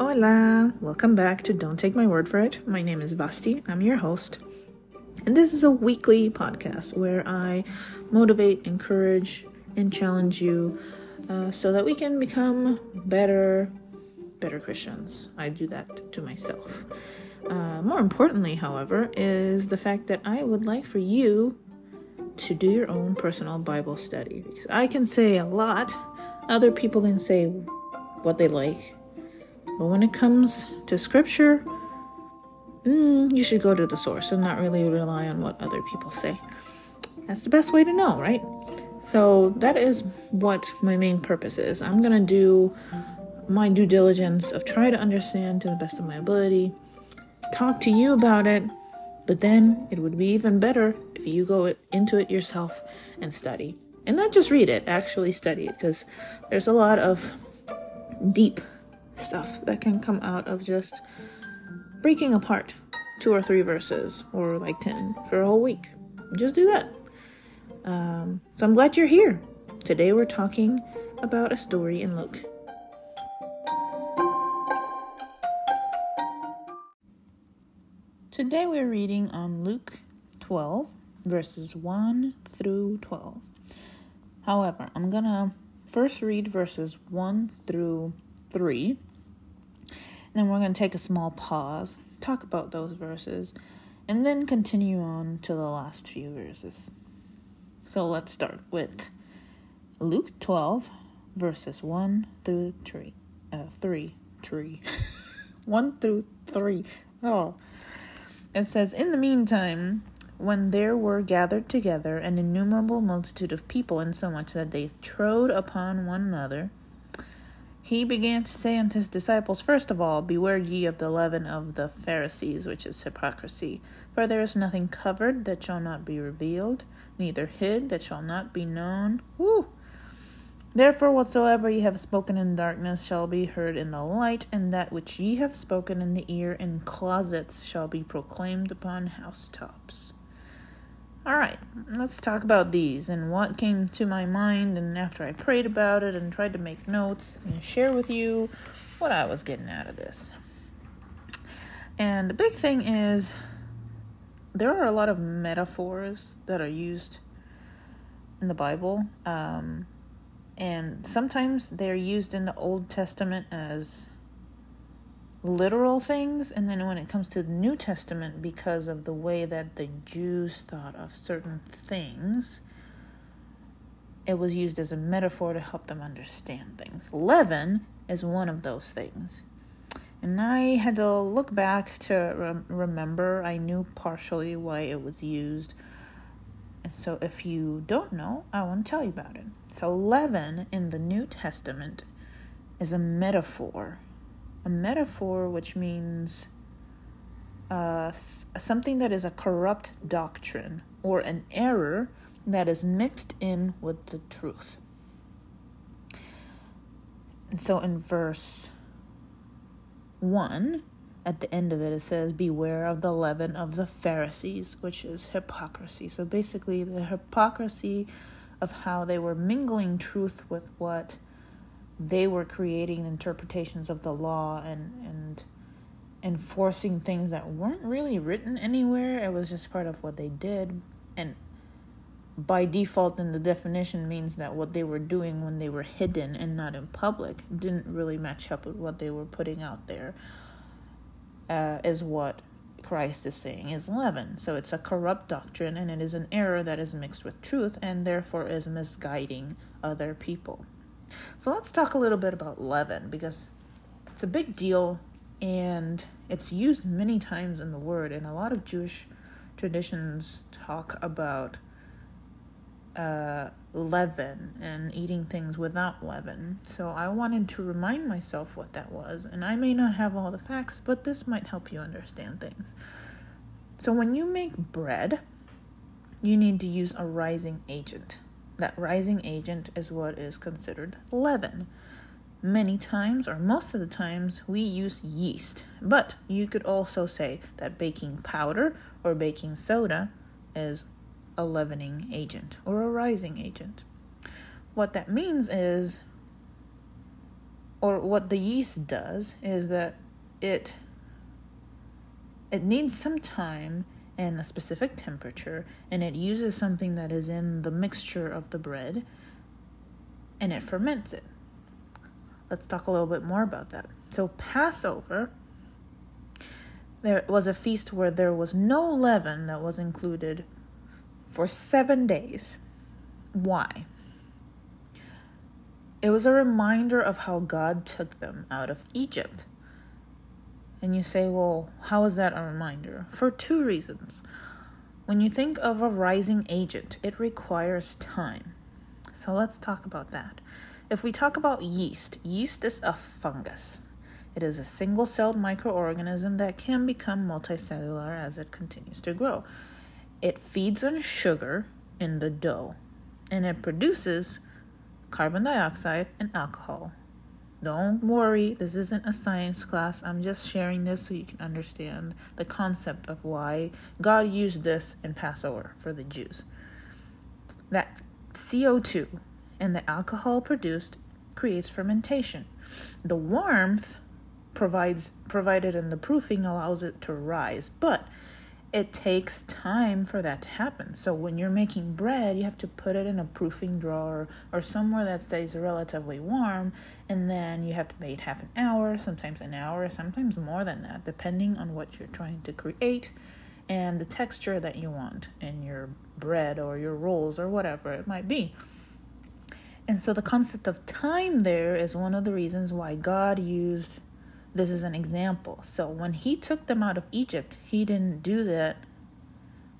Hola! Welcome back to Don't Take My Word for It. My name is Vasti, I'm your host. And this is a weekly podcast where I motivate, encourage, and challenge you uh, so that we can become better, better Christians. I do that to myself. Uh, more importantly, however, is the fact that I would like for you to do your own personal Bible study because I can say a lot, other people can say what they like but when it comes to scripture, mm, you should go to the source and not really rely on what other people say. That's the best way to know, right? So that is what my main purpose is. I'm going to do my due diligence of try to understand to the best of my ability, talk to you about it, but then it would be even better if you go into it yourself and study. And not just read it, actually study it because there's a lot of deep stuff that can come out of just breaking apart two or three verses or like 10 for a whole week. Just do that. Um, so I'm glad you're here. Today we're talking about a story in Luke. Today we're reading on Luke 12, verses 1 through 12. However, I'm gonna first read verses 1 through 3 then we're going to take a small pause, talk about those verses, and then continue on to the last few verses. So let's start with Luke 12, verses 1 through 3. Uh, 3. 3. 1 through 3. Oh. It says, In the meantime, when there were gathered together an innumerable multitude of people, insomuch that they trode upon one another, he began to say unto his disciples, First of all, beware ye of the leaven of the Pharisees, which is hypocrisy. For there is nothing covered that shall not be revealed, neither hid that shall not be known. Woo! Therefore, whatsoever ye have spoken in darkness shall be heard in the light, and that which ye have spoken in the ear in closets shall be proclaimed upon housetops. All right, let's talk about these and what came to my mind. And after I prayed about it and tried to make notes and share with you what I was getting out of this. And the big thing is, there are a lot of metaphors that are used in the Bible. Um, and sometimes they're used in the Old Testament as literal things and then when it comes to the New Testament because of the way that the Jews thought of certain things it was used as a metaphor to help them understand things. Leaven is one of those things. And I had to look back to rem- remember. I knew partially why it was used. And so, if you don't know, I want to tell you about it. So, leaven in the New Testament is a metaphor a metaphor which means uh, something that is a corrupt doctrine or an error that is mixed in with the truth. And so in verse 1, at the end of it, it says, Beware of the leaven of the Pharisees, which is hypocrisy. So basically, the hypocrisy of how they were mingling truth with what they were creating interpretations of the law and and enforcing things that weren't really written anywhere. It was just part of what they did, and by default, in the definition means that what they were doing when they were hidden and not in public didn't really match up with what they were putting out there. Uh, is what Christ is saying is leaven. So it's a corrupt doctrine and it is an error that is mixed with truth and therefore is misguiding other people. So let's talk a little bit about leaven because it's a big deal and it's used many times in the word, and a lot of Jewish traditions talk about uh, leaven and eating things without leaven. So I wanted to remind myself what that was, and I may not have all the facts, but this might help you understand things. So when you make bread, you need to use a rising agent. That rising agent is what is considered leaven. Many times, or most of the times, we use yeast, but you could also say that baking powder or baking soda is a leavening agent or a rising agent. What that means is or what the yeast does is that it it needs some time and a specific temperature and it uses something that is in the mixture of the bread and it ferments it. Let's talk a little bit more about that. So Passover there was a feast where there was no leaven that was included for 7 days. Why? It was a reminder of how God took them out of Egypt. And you say, well, how is that a reminder? For two reasons. When you think of a rising agent, it requires time. So let's talk about that. If we talk about yeast, yeast is a fungus. It is a single celled microorganism that can become multicellular as it continues to grow. It feeds on sugar in the dough and it produces carbon dioxide, and alcohol. Don't worry, this isn't a science class. I'm just sharing this so you can understand the concept of why God used this in Passover for the Jews. That CO2 and the alcohol produced creates fermentation. The warmth provides provided in the proofing allows it to rise, but it takes time for that to happen. So when you're making bread, you have to put it in a proofing drawer or somewhere that stays relatively warm, and then you have to wait half an hour, sometimes an hour, sometimes more than that, depending on what you're trying to create and the texture that you want in your bread or your rolls or whatever it might be. And so the concept of time there is one of the reasons why God used this is an example. So when he took them out of Egypt, he didn't do that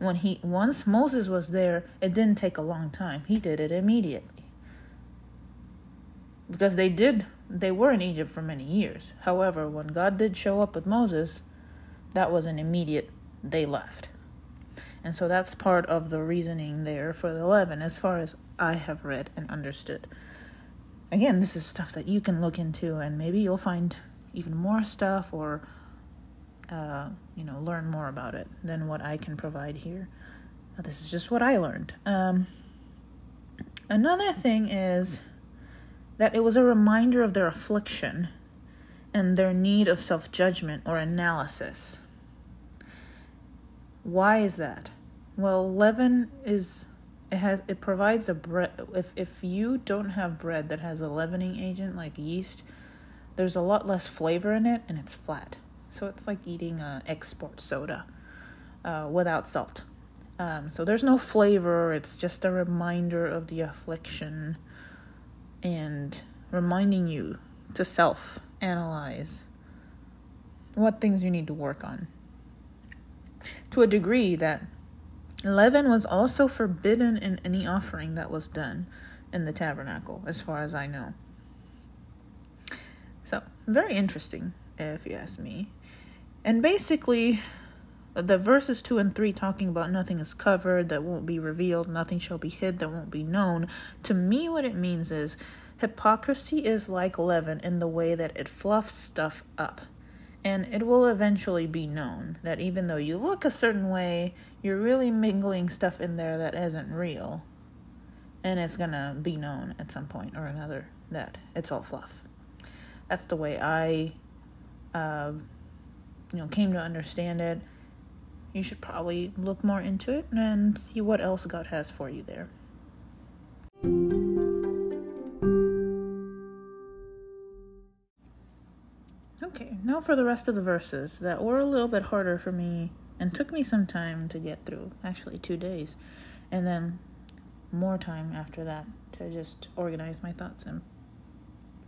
when he once Moses was there, it didn't take a long time. He did it immediately. Because they did they were in Egypt for many years. However, when God did show up with Moses, that was an immediate they left. And so that's part of the reasoning there for the leaven as far as I have read and understood. Again, this is stuff that you can look into and maybe you'll find even more stuff or uh, you know learn more about it than what I can provide here. Uh, this is just what I learned. Um, another thing is that it was a reminder of their affliction and their need of self judgment or analysis. Why is that? Well, leaven is it has it provides a bread if if you don't have bread that has a leavening agent like yeast there's a lot less flavor in it and it's flat. So it's like eating a export soda uh, without salt. Um, so there's no flavor, it's just a reminder of the affliction and reminding you to self analyze what things you need to work on. To a degree that leaven was also forbidden in any offering that was done in the tabernacle, as far as I know. Very interesting, if you ask me. And basically, the verses 2 and 3 talking about nothing is covered that won't be revealed, nothing shall be hid that won't be known. To me, what it means is hypocrisy is like leaven in the way that it fluffs stuff up. And it will eventually be known that even though you look a certain way, you're really mingling stuff in there that isn't real. And it's gonna be known at some point or another that it's all fluff that's the way I, uh, you know, came to understand it. You should probably look more into it and see what else God has for you there. Okay, now for the rest of the verses that were a little bit harder for me and took me some time to get through actually, two days. And then more time after that to just organize my thoughts and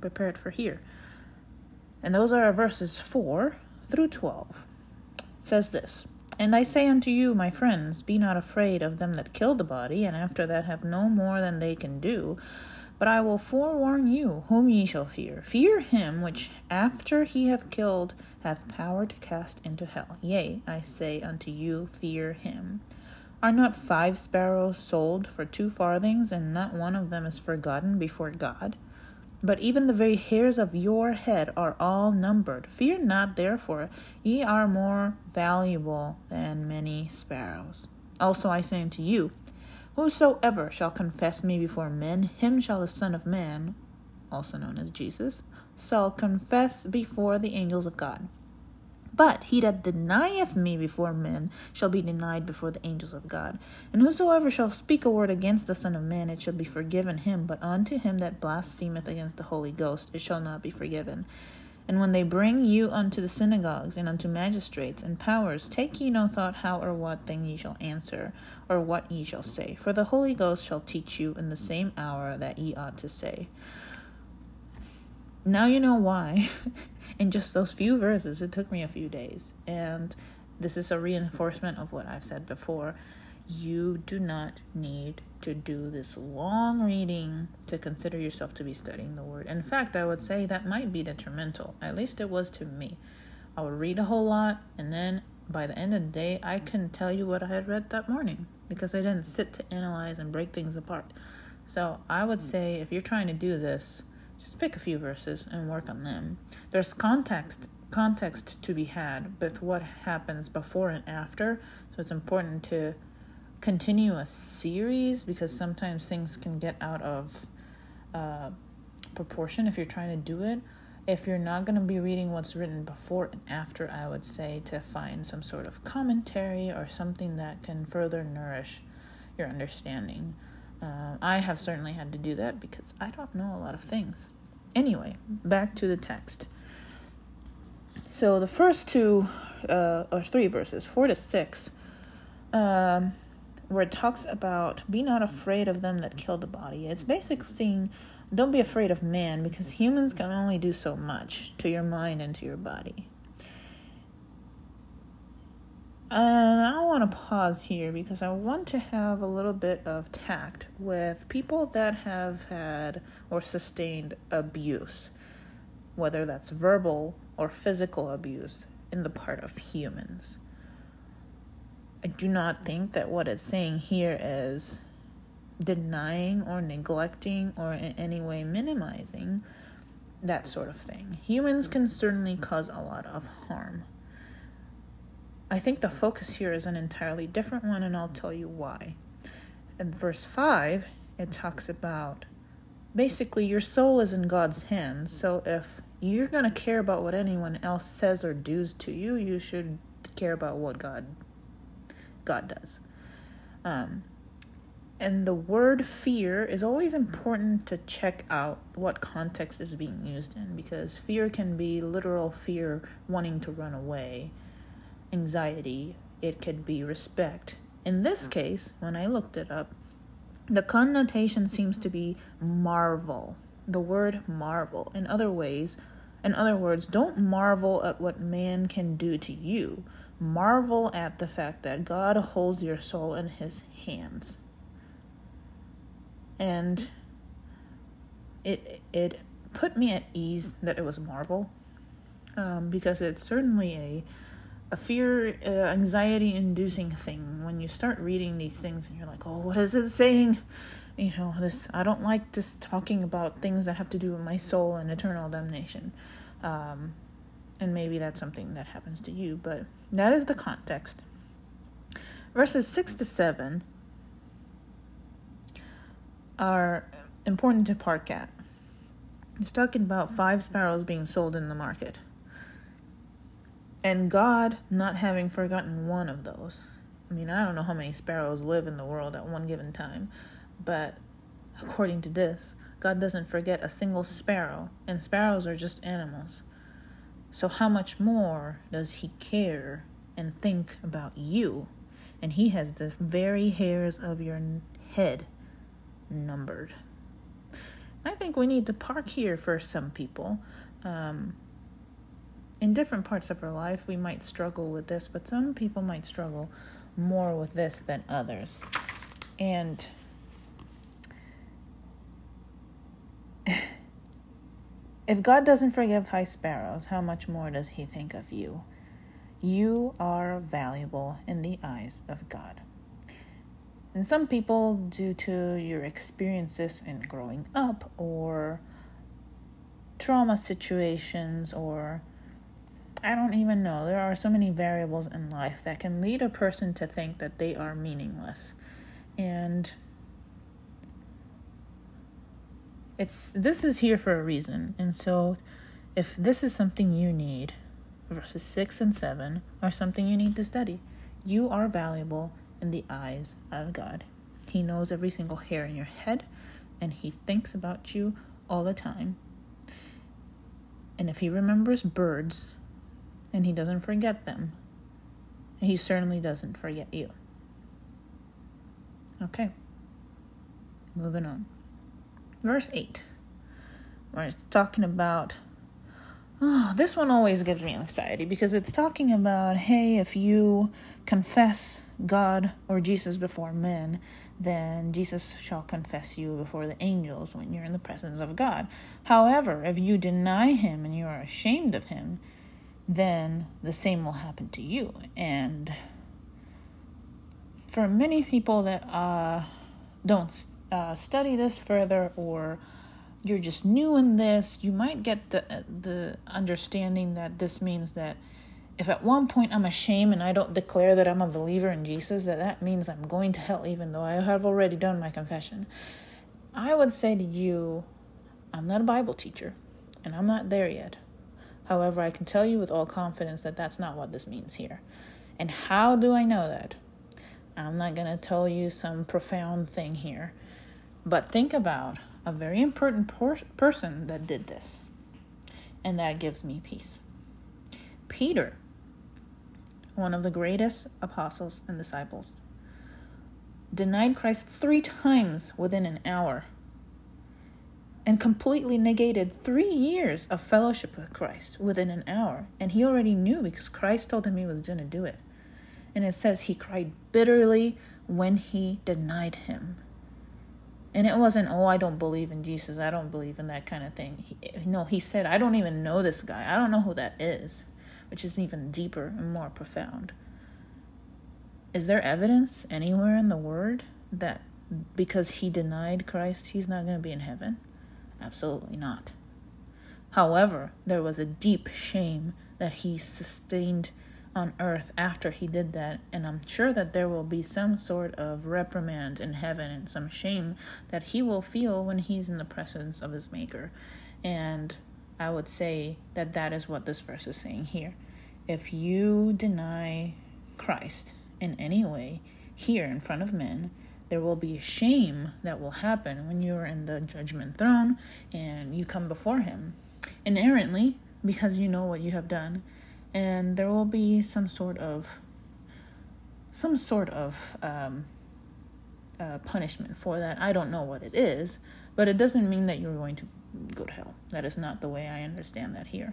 prepare it for here. And those are verses 4 through 12. It says this And I say unto you, my friends, be not afraid of them that kill the body, and after that have no more than they can do. But I will forewarn you whom ye shall fear. Fear him which after he hath killed hath power to cast into hell. Yea, I say unto you, fear him. Are not five sparrows sold for two farthings, and not one of them is forgotten before God? But even the very hairs of your head are all numbered. Fear not, therefore, ye are more valuable than many sparrows. Also I say unto you, Whosoever shall confess me before men, him shall the Son of Man also known as Jesus, shall confess before the angels of God. But he that denieth me before men shall be denied before the angels of God. And whosoever shall speak a word against the Son of Man, it shall be forgiven him. But unto him that blasphemeth against the Holy Ghost, it shall not be forgiven. And when they bring you unto the synagogues and unto magistrates and powers, take ye no thought how or what thing ye shall answer, or what ye shall say. For the Holy Ghost shall teach you in the same hour that ye ought to say. Now you know why. in just those few verses, it took me a few days. And this is a reinforcement of what I've said before. You do not need to do this long reading to consider yourself to be studying the word. In fact, I would say that might be detrimental. At least it was to me. I would read a whole lot, and then by the end of the day, I can tell you what I had read that morning because I didn't sit to analyze and break things apart. So I would say if you're trying to do this, just pick a few verses and work on them. There's context context to be had with what happens before and after, so it's important to continue a series because sometimes things can get out of uh, proportion if you're trying to do it. If you're not going to be reading what's written before and after, I would say to find some sort of commentary or something that can further nourish your understanding. Uh, I have certainly had to do that because I don't know a lot of things. Anyway, back to the text. So the first two uh, or three verses, four to six, um, where it talks about be not afraid of them that kill the body. It's basically saying don't be afraid of man because humans can only do so much to your mind and to your body. And I want to pause here because I want to have a little bit of tact with people that have had or sustained abuse, whether that's verbal or physical abuse in the part of humans. I do not think that what it's saying here is denying or neglecting or in any way minimizing that sort of thing. Humans can certainly cause a lot of harm. I think the focus here is an entirely different one, and I'll tell you why. In verse 5, it talks about basically your soul is in God's hands. So if you're going to care about what anyone else says or does to you, you should care about what God God does. Um, and the word fear is always important to check out what context is being used in because fear can be literal fear wanting to run away anxiety, it could be respect. In this case, when I looked it up, the connotation seems to be marvel. The word marvel. In other ways, in other words, don't marvel at what man can do to you. Marvel at the fact that God holds your soul in his hands. And it it put me at ease that it was marvel. Um, because it's certainly a a fear, uh, anxiety inducing thing when you start reading these things and you're like, oh, what is it saying? You know, this, I don't like just talking about things that have to do with my soul and eternal damnation. Um, and maybe that's something that happens to you, but that is the context. Verses 6 to 7 are important to park at. It's talking about five sparrows being sold in the market and God not having forgotten one of those. I mean, I don't know how many sparrows live in the world at one given time, but according to this, God doesn't forget a single sparrow, and sparrows are just animals. So, how much more does He care and think about you? And He has the very hairs of your head numbered. I think we need to park here for some people. Um, in different parts of our life, we might struggle with this, but some people might struggle more with this than others. And if God doesn't forgive high sparrows, how much more does He think of you? You are valuable in the eyes of God. And some people, due to your experiences in growing up or trauma situations or I don't even know. There are so many variables in life that can lead a person to think that they are meaningless. And it's this is here for a reason. And so if this is something you need, verses 6 and 7 are something you need to study. You are valuable in the eyes of God. He knows every single hair in your head and he thinks about you all the time. And if he remembers birds and he doesn't forget them, he certainly doesn't forget you. Okay. Moving on. Verse 8, where it's talking about. Oh, this one always gives me anxiety because it's talking about hey, if you confess God or Jesus before men, then Jesus shall confess you before the angels when you're in the presence of God. However, if you deny him and you are ashamed of him, then the same will happen to you. And for many people that uh, don't uh, study this further or you're just new in this, you might get the the understanding that this means that if at one point I'm ashamed and I don't declare that I'm a believer in Jesus, that that means I'm going to hell even though I have already done my confession. I would say to you, I'm not a Bible teacher and I'm not there yet. However, I can tell you with all confidence that that's not what this means here. And how do I know that? I'm not going to tell you some profound thing here. But think about a very important por- person that did this. And that gives me peace. Peter, one of the greatest apostles and disciples, denied Christ three times within an hour and completely negated three years of fellowship with Christ within an hour. And he already knew because Christ told him he was going to do it. And it says he cried bitterly when he denied him. And it wasn't, oh, I don't believe in Jesus. I don't believe in that kind of thing. He, no, he said, I don't even know this guy. I don't know who that is, which is even deeper and more profound. Is there evidence anywhere in the Word that because he denied Christ, he's not going to be in heaven? Absolutely not. However, there was a deep shame that he sustained on earth after he did that, and I'm sure that there will be some sort of reprimand in heaven and some shame that he will feel when he's in the presence of his Maker. And I would say that that is what this verse is saying here. If you deny Christ in any way here in front of men, there will be a shame that will happen when you are in the judgment throne and you come before him inerrantly because you know what you have done and there will be some sort of some sort of um, uh, punishment for that. I don't know what it is, but it doesn't mean that you're going to go to hell. That is not the way I understand that here.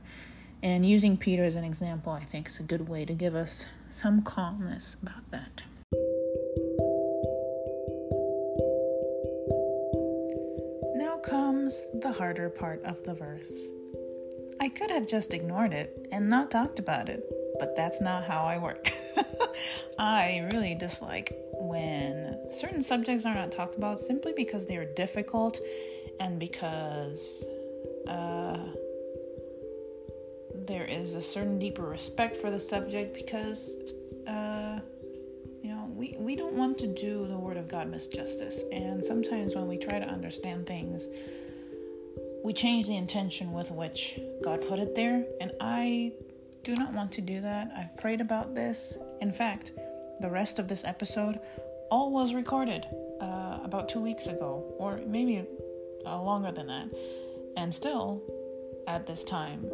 And using Peter as an example, I think is a good way to give us some calmness about that. Comes the harder part of the verse. I could have just ignored it and not talked about it, but that's not how I work. I really dislike when certain subjects are not talked about simply because they are difficult and because uh, there is a certain deeper respect for the subject because uh, you know we, we don't want to do the word of god misjustice and sometimes when we try to understand things we change the intention with which God put it there, and I do not want to do that. I've prayed about this. In fact, the rest of this episode all was recorded uh, about two weeks ago, or maybe uh, longer than that. And still, at this time,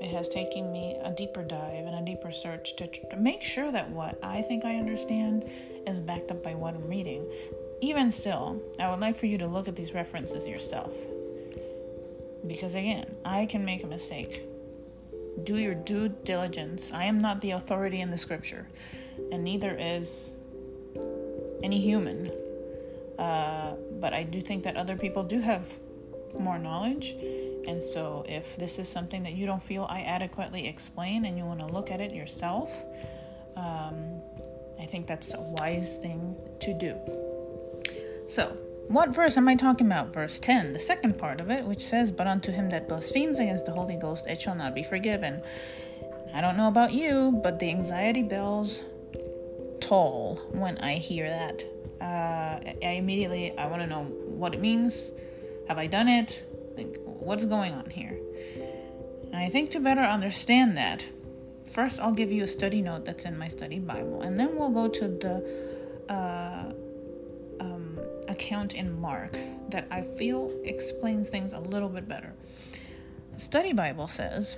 it has taken me a deeper dive and a deeper search to, to make sure that what I think I understand is backed up by what I'm reading. Even still, I would like for you to look at these references yourself because again, I can make a mistake. Do your due diligence. I am not the authority in the scripture, and neither is any human. Uh, but I do think that other people do have more knowledge. And so, if this is something that you don't feel I adequately explain and you want to look at it yourself, um, I think that's a wise thing to do. So, what verse am I talking about? Verse 10, the second part of it, which says, But unto him that blasphemes against the Holy Ghost, it shall not be forgiven. I don't know about you, but the anxiety bells toll when I hear that. Uh, I immediately, I want to know what it means. Have I done it? Like, what's going on here? And I think to better understand that, first I'll give you a study note that's in my study Bible, and then we'll go to the uh, account in Mark that I feel explains things a little bit better. Study Bible says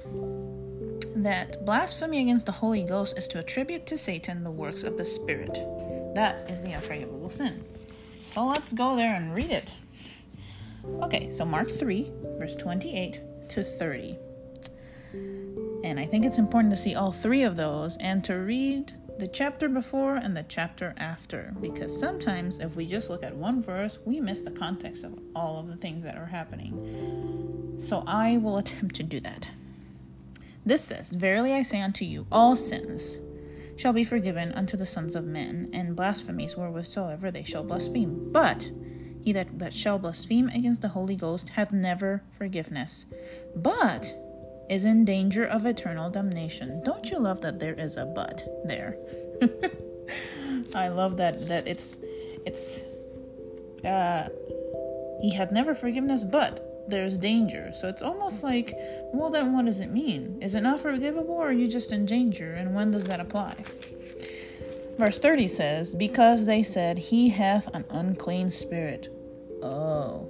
that blasphemy against the Holy Ghost is to attribute to Satan the works of the Spirit. That is the unforgivable sin. So let's go there and read it. Okay, so Mark 3, verse 28 to 30. And I think it's important to see all three of those and to read the chapter before and the chapter after because sometimes if we just look at one verse, we miss the context of all of the things that are happening. So I will attempt to do that. This says, Verily I say unto you, all sins shall be forgiven unto the sons of men, and blasphemies wherewithsoever they shall blaspheme. But he that, that shall blaspheme against the Holy Ghost hath never forgiveness, but is in danger of eternal damnation. Don't you love that there is a but there? I love that that it's it's uh he had never forgiveness, but there's danger. So it's almost like, well then what does it mean? Is it not forgivable or are you just in danger? And when does that apply? Verse 30 says, Because they said, He hath an unclean spirit. Oh.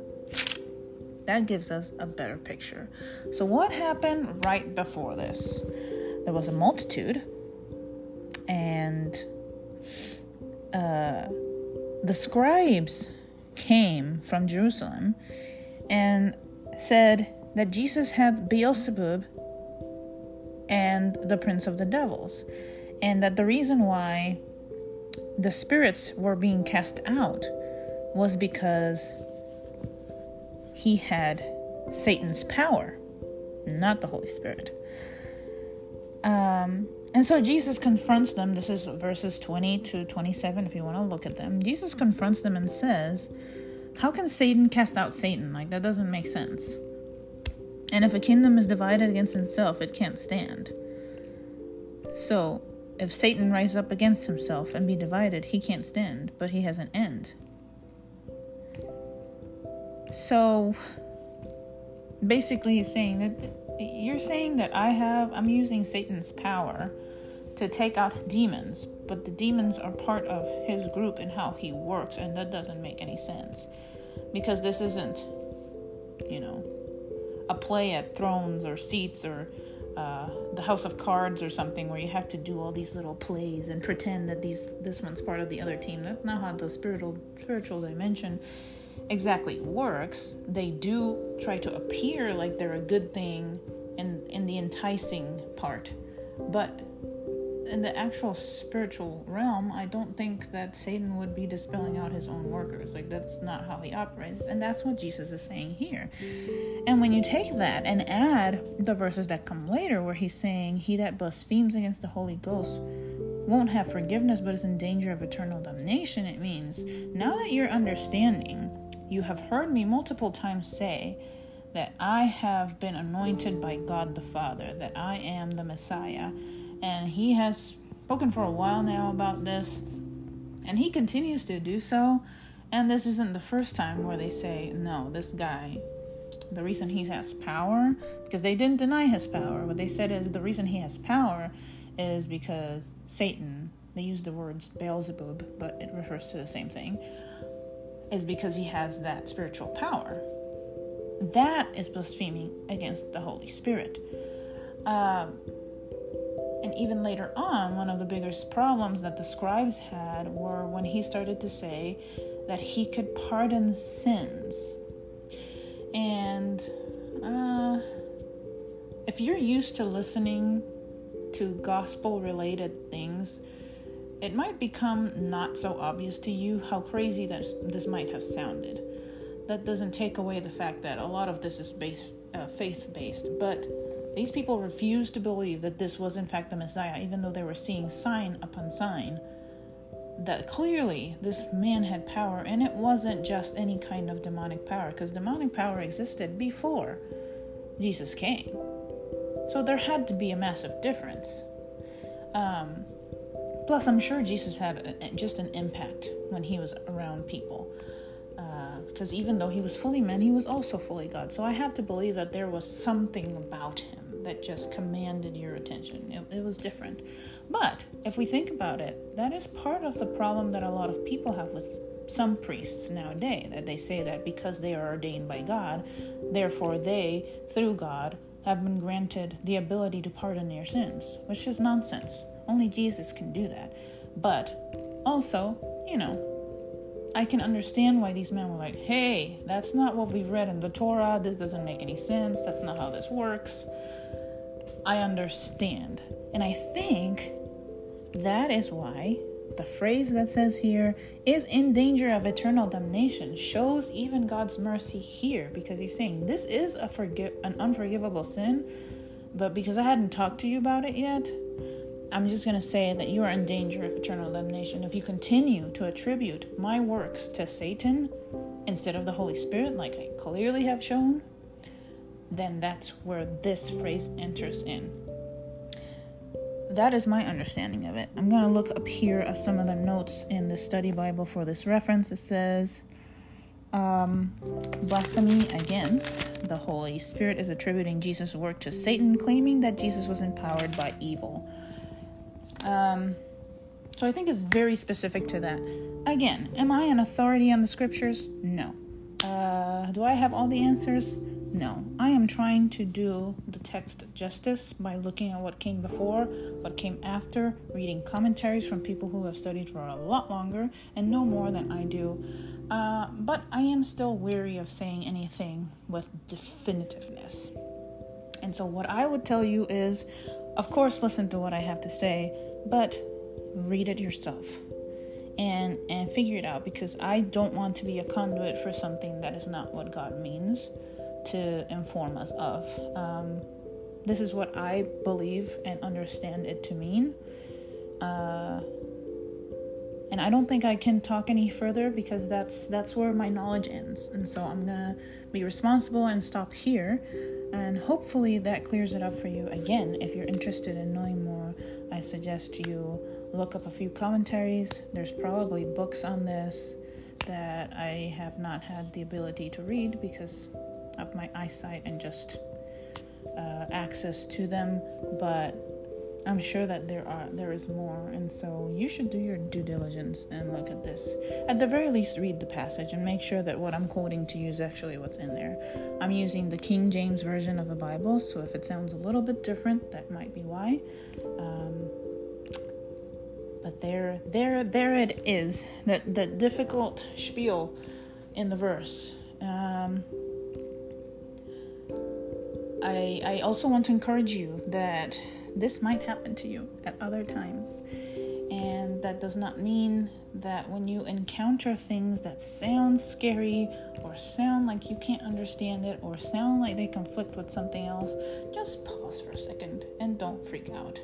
That gives us a better picture. So, what happened right before this? There was a multitude, and uh, the scribes came from Jerusalem and said that Jesus had Beelzebub and the prince of the devils, and that the reason why the spirits were being cast out was because he had Satan's power, not the Holy Spirit. Um, and so Jesus confronts them. This is verses 20 to 27, if you want to look at them. Jesus confronts them and says, How can Satan cast out Satan? Like, that doesn't make sense. And if a kingdom is divided against itself, it can't stand. So, if Satan rise up against himself and be divided, he can't stand, but he has an end. So basically, he's saying that you're saying that I have, I'm using Satan's power to take out demons, but the demons are part of his group and how he works, and that doesn't make any sense because this isn't, you know, a play at thrones or seats or uh, the House of Cards or something where you have to do all these little plays and pretend that these this one's part of the other team. That's not how the spiritual spiritual dimension exactly works. They do try to appear like they're a good thing in in the enticing part, but in the actual spiritual realm, I don't think that Satan would be dispelling out his own workers. Like, that's not how he operates. And that's what Jesus is saying here. And when you take that and add the verses that come later, where he's saying, He that blasphemes against the Holy Ghost won't have forgiveness but is in danger of eternal damnation, it means now that you're understanding you have heard me multiple times say that I have been anointed by God the Father, that I am the Messiah. And He has spoken for a while now about this, and He continues to do so. And this isn't the first time where they say, no, this guy, the reason he has power, because they didn't deny his power. What they said is the reason he has power is because Satan, they use the words Beelzebub, but it refers to the same thing is because he has that spiritual power. That is blaspheming against the Holy Spirit. Um, and even later on, one of the biggest problems that the scribes had were when he started to say that he could pardon sins. And uh, if you're used to listening to gospel related things, it might become not so obvious to you how crazy that this might have sounded. That doesn't take away the fact that a lot of this is uh, faith based, but these people refused to believe that this was in fact the Messiah, even though they were seeing sign upon sign that clearly this man had power, and it wasn't just any kind of demonic power, because demonic power existed before Jesus came. So there had to be a massive difference. Um, Plus, I'm sure Jesus had a, just an impact when he was around people. Because uh, even though he was fully man, he was also fully God. So I have to believe that there was something about him that just commanded your attention. It, it was different. But if we think about it, that is part of the problem that a lot of people have with some priests nowadays that they say that because they are ordained by God, therefore they, through God, have been granted the ability to pardon your sins, which is nonsense. Only Jesus can do that. But also, you know, I can understand why these men were like, hey, that's not what we've read in the Torah. This doesn't make any sense. That's not how this works. I understand. And I think that is why the phrase that says here is in danger of eternal damnation shows even God's mercy here because he's saying this is a forgive an unforgivable sin, but because I hadn't talked to you about it yet, I'm just going to say that you are in danger of eternal damnation if you continue to attribute my works to Satan instead of the Holy Spirit like I clearly have shown. Then that's where this phrase enters in that is my understanding of it. I'm going to look up here at some of the notes in the study Bible for this reference. It says, um, blasphemy against the Holy Spirit is attributing Jesus' work to Satan, claiming that Jesus was empowered by evil. Um, so I think it's very specific to that. Again, am I an authority on the scriptures? No. Uh, do I have all the answers? No, I am trying to do the text justice by looking at what came before, what came after, reading commentaries from people who have studied for a lot longer and know more than I do. Uh, but I am still weary of saying anything with definitiveness. And so, what I would tell you is of course, listen to what I have to say, but read it yourself and and figure it out because I don't want to be a conduit for something that is not what God means to inform us of. Um, this is what I believe and understand it to mean. Uh, and I don't think I can talk any further because that's that's where my knowledge ends. And so I'm gonna be responsible and stop here. And hopefully that clears it up for you. Again, if you're interested in knowing more, I suggest you look up a few commentaries. There's probably books on this that I have not had the ability to read because of my eyesight and just uh, access to them, but I'm sure that there are there is more, and so you should do your due diligence and look at this. At the very least, read the passage and make sure that what I'm quoting to you is actually what's in there. I'm using the King James version of the Bible, so if it sounds a little bit different, that might be why. Um, but there, there, there it is. That the difficult spiel in the verse. Um, I, I also want to encourage you that this might happen to you at other times. And that does not mean that when you encounter things that sound scary or sound like you can't understand it or sound like they conflict with something else, just pause for a second and don't freak out.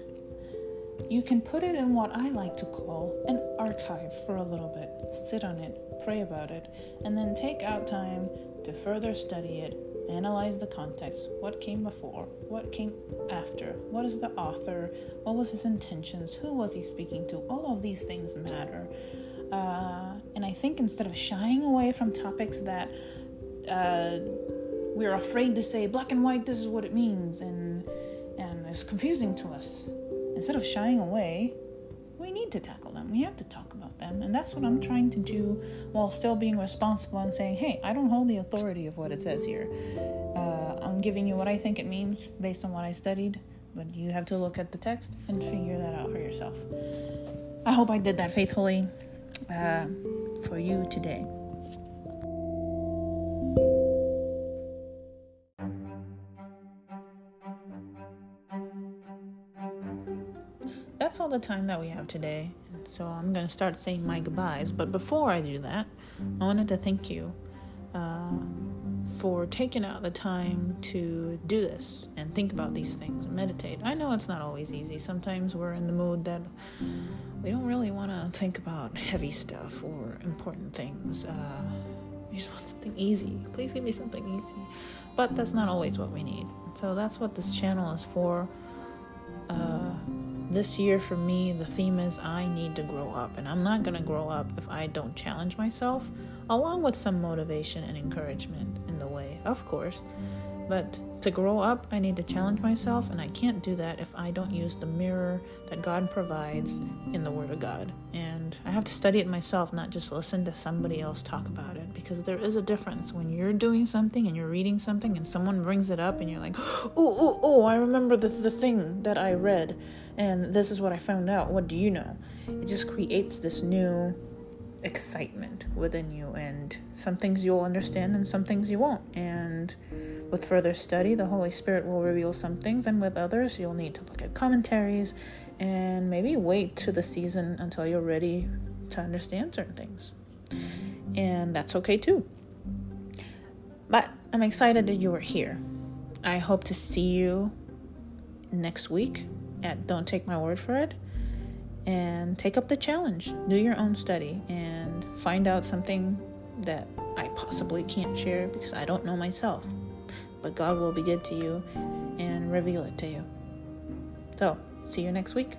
You can put it in what I like to call an archive for a little bit. Sit on it, pray about it, and then take out time to further study it analyze the context. What came before? What came after? What is the author? What was his intentions? Who was he speaking to? All of these things matter. Uh, and i think instead of shying away from topics that uh, we're afraid to say black and white this is what it means and and it's confusing to us instead of shying away we need to tackle them. We have to talk about them. And that's what I'm trying to do while still being responsible and saying, hey, I don't hold the authority of what it says here. Uh, I'm giving you what I think it means based on what I studied, but you have to look at the text and figure that out for yourself. I hope I did that faithfully uh, for you today. That's all the time that we have today. So I'm going to start saying my goodbyes. But before I do that, I wanted to thank you uh, for taking out the time to do this and think about these things and meditate. I know it's not always easy. Sometimes we're in the mood that we don't really want to think about heavy stuff or important things. Uh, we just want something easy. Please give me something easy. But that's not always what we need. So that's what this channel is for. Uh, this year for me, the theme is I need to grow up. And I'm not going to grow up if I don't challenge myself, along with some motivation and encouragement in the way, of course. But to grow up, I need to challenge myself, and I can't do that if I don't use the mirror that God provides in the Word of God. And I have to study it myself, not just listen to somebody else talk about it, because there is a difference when you're doing something and you're reading something and someone brings it up and you're like, oh, oh, oh, I remember the, the thing that I read, and this is what I found out. What do you know? It just creates this new excitement within you, and some things you'll understand and some things you won't. And with further study, the Holy Spirit will reveal some things, and with others, you'll need to look at commentaries and maybe wait to the season until you're ready to understand certain things. And that's okay too. But I'm excited that you are here. I hope to see you next week at Don't Take My Word for It and take up the challenge. Do your own study and find out something that I possibly can't share because I don't know myself but God will be good to you and reveal it to you. So, see you next week.